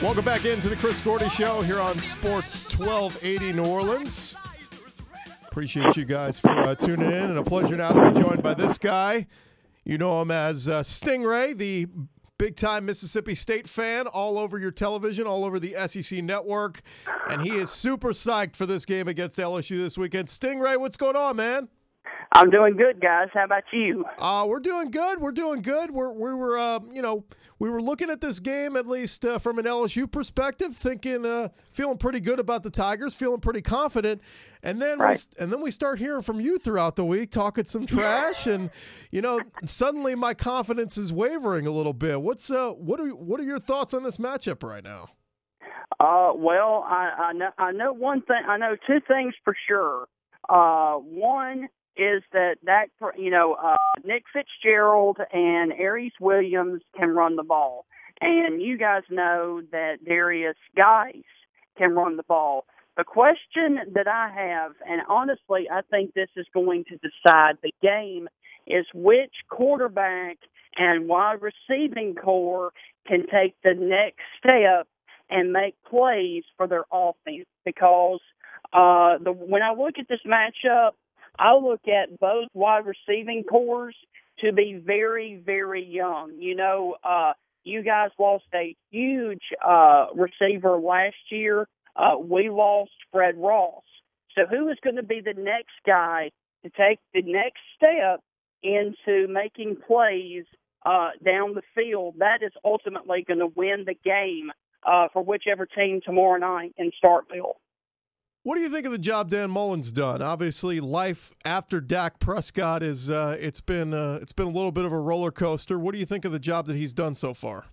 Welcome back into the Chris Gordy Show here on Sports 1280 New Orleans. Appreciate you guys for uh, tuning in, and a pleasure now to be joined by this guy. You know him as uh, Stingray, the big time Mississippi State fan, all over your television, all over the SEC network. And he is super psyched for this game against LSU this weekend. Stingray, what's going on, man? I'm doing good, guys. How about you? Uh, we're doing good. We're doing good. We're, we were, uh, you know, we were looking at this game at least uh, from an LSU perspective, thinking, uh, feeling pretty good about the Tigers, feeling pretty confident, and then Right. we, and then we start hearing from you throughout the week, talking some trash, and you know, suddenly my confidence is wavering a little bit. What's uh, what are what are your thoughts on this matchup right now? Uh, well, I, I know I know one thing. I know two things for sure. Uh, one is that that you know uh, Nick Fitzgerald and Aeris Williams can run the ball, and you guys know that Derrius Guice can run the ball. The question that I have, and honestly, I think this is going to decide the game, is which quarterback and wide receiving corps can take the next step and make plays for their offense. Because uh, the when I look at this matchup, I look at both wide receiving corps to be very, very young. You know, uh, you guys lost a huge uh, receiver last year. Uh, we lost Fred Ross. So who is going to be the next guy to take the next step into making plays uh, down the field? That is ultimately going to win the game uh, for whichever team tomorrow night in Starkville. What do you think of the job Dan Mullen's done? Obviously, life after Dak Prescott is uh, it's been uh, it's been a little bit of a roller coaster. What do you think of the job that he's done so far?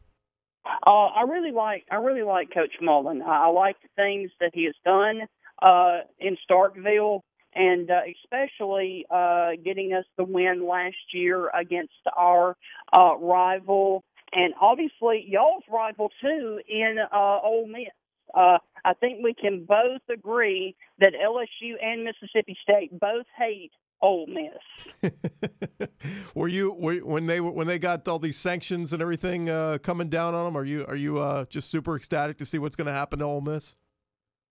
Uh, I really like I really like Coach Mullen. I, like the things that he has done uh, in Starkville, and uh, especially uh, getting us the win last year against our uh, rival, and obviously y'all's rival too in uh, Ole Miss. Uh, I think we can both agree that LSU and Mississippi State both hate Ole Miss. were you were, when they were- when they got all these sanctions and everything uh, coming down on them? Are you are you uh, just super ecstatic to see what's going to happen to Ole Miss?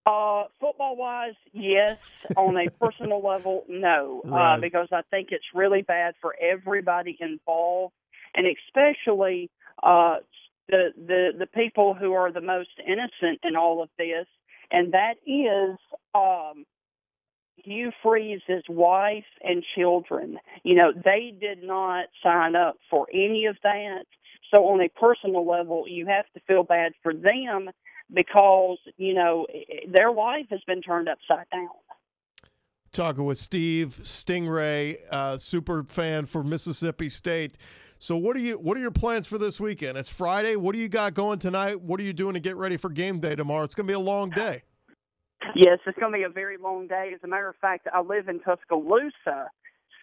Uh, football wise, yes. On a personal level, no. Right. Uh, because I think it's really bad for everybody involved, and especially uh, the the the people who are the most innocent in all of this, and that is um, Hugh Freeze's wife and children. You know, they did not sign up for any of that. So on a personal level, you have to feel bad for them because you know their life has been turned upside down. Talking with Steve Stingray, uh, super fan for Mississippi State. So what are you what are your plans for this weekend? It's Friday. What do you got going tonight? What are you doing to get ready for game day tomorrow? It's going to be a long day. Yes, it's going to be a very long day. As a matter of fact, I live in Tuscaloosa,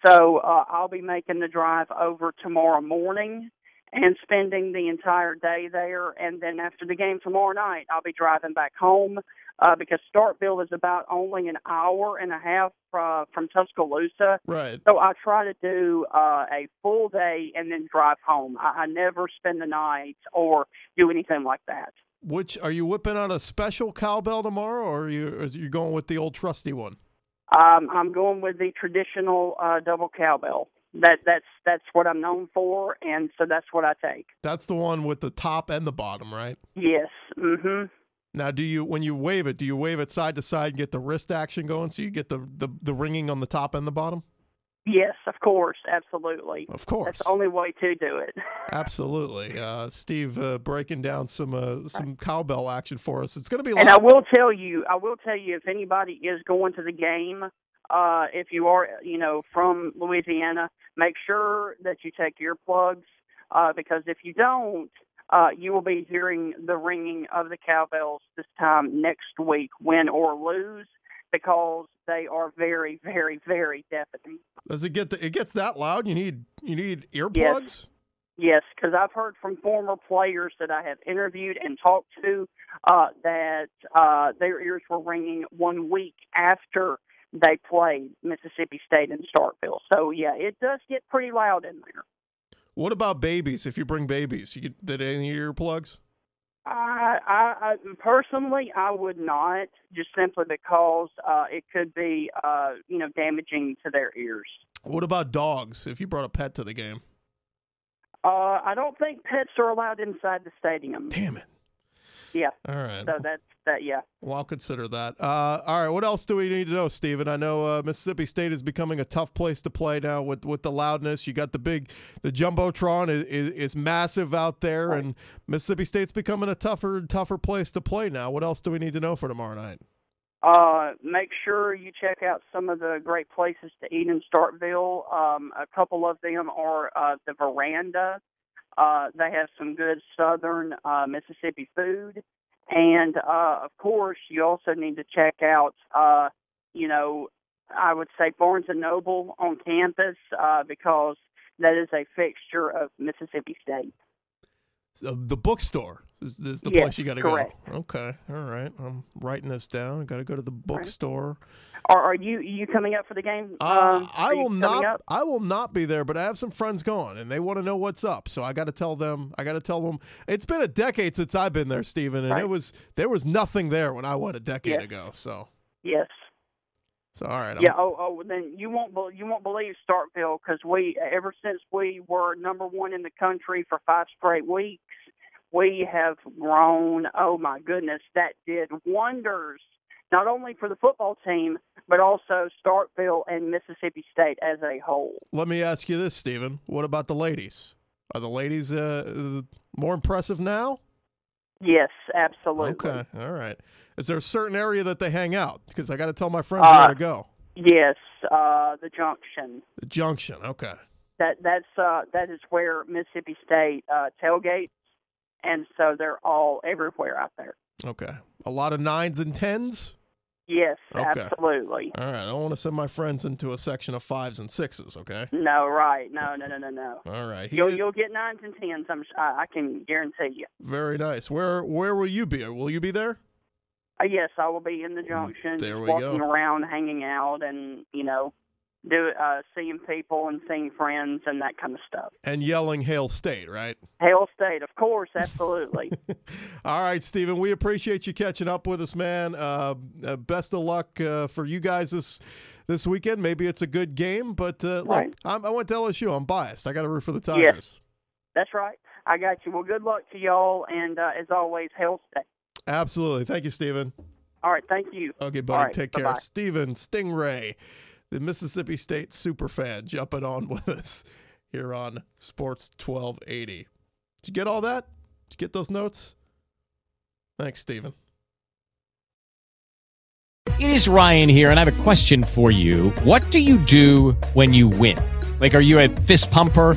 so uh, I'll be making the drive over tomorrow morning and spending the entire day there. And then after the game tomorrow night, I'll be driving back home uh, because Starkville is about only an hour and a half uh, from Tuscaloosa. Right. So I try to do uh, a full day and then drive home. I, I never spend the night or do anything like that. Which are you whipping out a special cowbell tomorrow, or are you are you going with the old trusty one? Um, I'm going with the traditional uh, double cowbell. That that's that's what I'm known for, and so that's what I take. That's the one with the top and the bottom, right? Yes. Mm-hmm. Now, do you when you wave it, do you wave it side to side and get the wrist action going, so you get the the, the ringing on the top and the bottom? Yes, of course, absolutely. Of course. That's the only way to do it. Absolutely, uh, Steve, uh, breaking down some uh, some cowbell action for us. It's going to be. And I will tell you, I will tell you, if anybody is going to the game, uh, if you are, you know, from Louisiana, make sure that you take earplugs uh, because if you don't, uh, you will be hearing the ringing of the cowbells this time next week, win or lose, because they are very, very, very deafening. Does it get the, it gets that loud? You need you need earplugs. Yes. Yes, because I've heard from former players that I have interviewed and talked to uh, that uh, their ears were ringing one week after they played Mississippi State in Starkville. So yeah, it does get pretty loud in there. What about babies? If you bring babies, you get did any earplugs? I, I, I personally, I would not, just simply because uh, it could be, uh, you know, damaging to their ears. What about dogs? If you brought a pet to the game, uh, I don't think pets are allowed inside the stadium. damn it! Yeah, All right. so that's that. Yeah. Well, I'll consider that. Uh, all right. What else do we need to know, Steven? I know uh, Mississippi State is becoming a tough place to play now with, with the loudness. You got the big, the jumbotron is, is, is massive out there, Right. and Mississippi State's becoming a tougher and tougher place to play now. What else do we need to know for tomorrow night? Uh, make sure you check out some of the great places to eat in Starkville. Um, a couple of them are uh, the Veranda. Uh, they have some good Southern uh, Mississippi food, and uh, of course, you also need to check out, uh, you know, I would say Barnes and Noble on campus uh, because that is a fixture of Mississippi State. So the bookstore is, is the Yes, place you got to go. Okay. All right. I'm writing this down. I Got to go to the bookstore. Are, are you you coming up for the game? Uh, Um, I will not. up? I will not be there, but I have some friends going, and they want to know what's up. So I got to tell them. I got to tell them. It's been a decade since I've been there, Stephen, and it was there was nothing there when I went a decade Yes. ago. So, Yes. so all right. I'm- Yeah. Oh, oh. Then you won't. You won't believe Starkville because we, ever since we were number one in the country for five straight weeks, we have grown. Oh my goodness, that did wonders. Not only for the football team, but also Starkville and Mississippi State as a whole. Let me ask you this, Stephen. What about the ladies? Are the ladies uh, more impressive now? Yes, absolutely. Okay. All right. Is there a certain area that they hang out? Because I got to tell my friends Uh, where to go. Yes, uh, the junction. The junction. Okay. That that's uh, that is where Mississippi State uh, tailgates, and so they're all everywhere out there. Okay. A lot of nines and tens. Yes, Okay. absolutely. All right. I don't want to send my friends into a section of fives and sixes. Okay. No, right? No, no, no, no, no. All right. He You'll is- you'll get nines and tens. I'm I, can guarantee you. very nice. Where Where will you be? Will you be there? Uh, yes, I will be in the junction, There we walking go. around, hanging out, and you know, do uh, seeing people and seeing friends and that kind of stuff. And yelling Hail State, right? Hail State, of course, absolutely. All right, Stephen. We appreciate you catching up with us, man. Uh, uh, best of luck uh, for you guys this this weekend. Maybe it's a good game, but uh, look, Right. I'm, I went to LSU. I'm biased. I got to root for the Tigers. Yes. That's right. I got you. Well, good luck to y'all, and uh, as always, Hail State. Absolutely. Thank you, Stephen. All right, thank you. Okay, buddy. Right, take care. bye-bye. Stephen Stingray, the Mississippi State super fan, jumping on with us here on Sports 1280. Did you get all that? Did you get those notes? Thanks, Stephen. It is Ryan here, and I have a question for you. What do you do when you win? Like, are you a fist pumper?